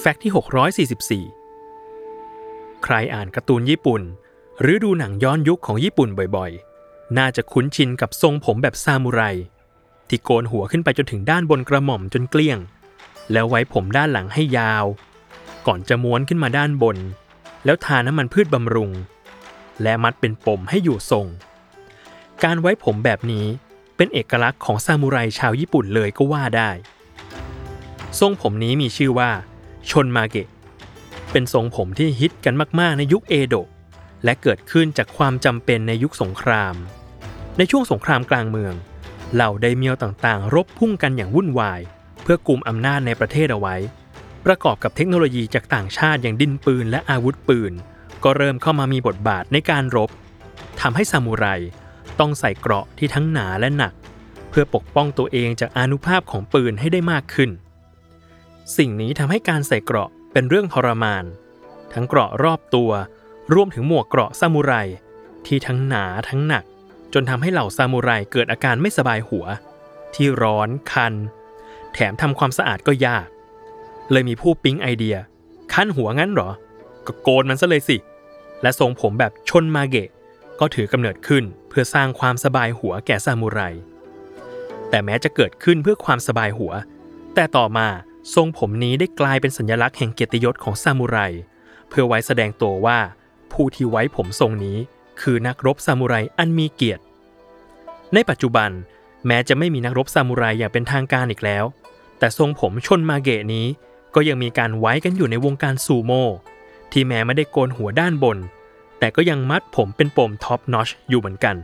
แฟกต์ที่ 644 ใครอ่านการ์ตูนญี่ปุ่น หรือดูหนังย้อนยุคของญี่ปุ่นบ่อยๆ น่าจะคุ้นชินกับทรงผมแบบซามูไร ที่โกนหัวขึ้นไปจนถึงด้านบนกระหม่อมจนเกลี้ยง แล้วไว้ผมด้านหลังให้ยาว ก่อนจะม้วนขึ้นมาด้านบน แล้วทาน้ำมันพืชบำรุง และมัดเป็นปมให้อยู่ทรง การไว้ผมแบบนี้เป็นเอกลักษณ์ของซามูไรชาวญี่ปุ่นเลยก็ว่าได้ ทรงผมนี้มีชื่อว่า ชนมาเกะ เป็นทรงผมที่ฮิตกันมาก ๆ ในยุคเอโดะและเกิดขึ้นจากความจำเป็นในยุคสงคราม ในช่วงสงครามกลางเมือง เหล่าไดเมียวต่างๆ รบพุ่งกันอย่างวุ่นวาย เพื่อกลุ่มอำนาจในประเทศเอาไว้ ประกอบกับเทคโนโลยีจากต่างชาติอย่างดินปืนและอาวุธปืน ก็เริ่มเข้ามามีบทบาทในการรบทำให้ซามูไรต้องใส่เกราะที่ทั้งหนาและหนัก เพื่อปกป้องตัวเองจากอานุภาพของปืนให้ได้มากขึ้น สิ่งนี้ทำให้การใส่เกราะเป็นเรื่องทรมาน ทั้งเกราะรอบตัว รวมถึงหมวกเกราะซามูไรที่ทั้งหนาทั้งหนัก จนทำให้เหล่าซามูไรเกิดอาการไม่สบายหัว ที่ร้อนคัน แถมทำความสะอาดก็ยาก เลยมีผู้ปิ๊งไอเดียคันหัวงั้นหรอ ก็โกนมันซะเลยสิ และทรงผมแบบชนมาเกะ ก็ถือกำเนิดขึ้นเพื่อสร้างความสบายหัวแก่ซามูไรแต่แม้จะเกิดขึ้นเพื่อความสบายหัว แต่ต่อมา ทรงผมนี้ได้กลายเป็นสัญลักษณ์แห่งเกียรติยศของซามูไร เพื่อไว้แสดงตัวว่า ผู้ที่ไว้ผมทรงนี้คือนักรบซามูไรอันมีเกียรติ ในปัจจุบันแม้จะไม่มีนักรบซามูไรอย่างเป็นทางการอีกแล้ว แต่ทรงผมชนมาเกะนี้ก็ยังมีการไว้กันอยู่ในวงการซูโม่ที่แม้ไม่ได้โกนหัวด้านบน แต่ก็ยังมัดผมเป็นปมท็อปนอชอยู่เหมือนกัน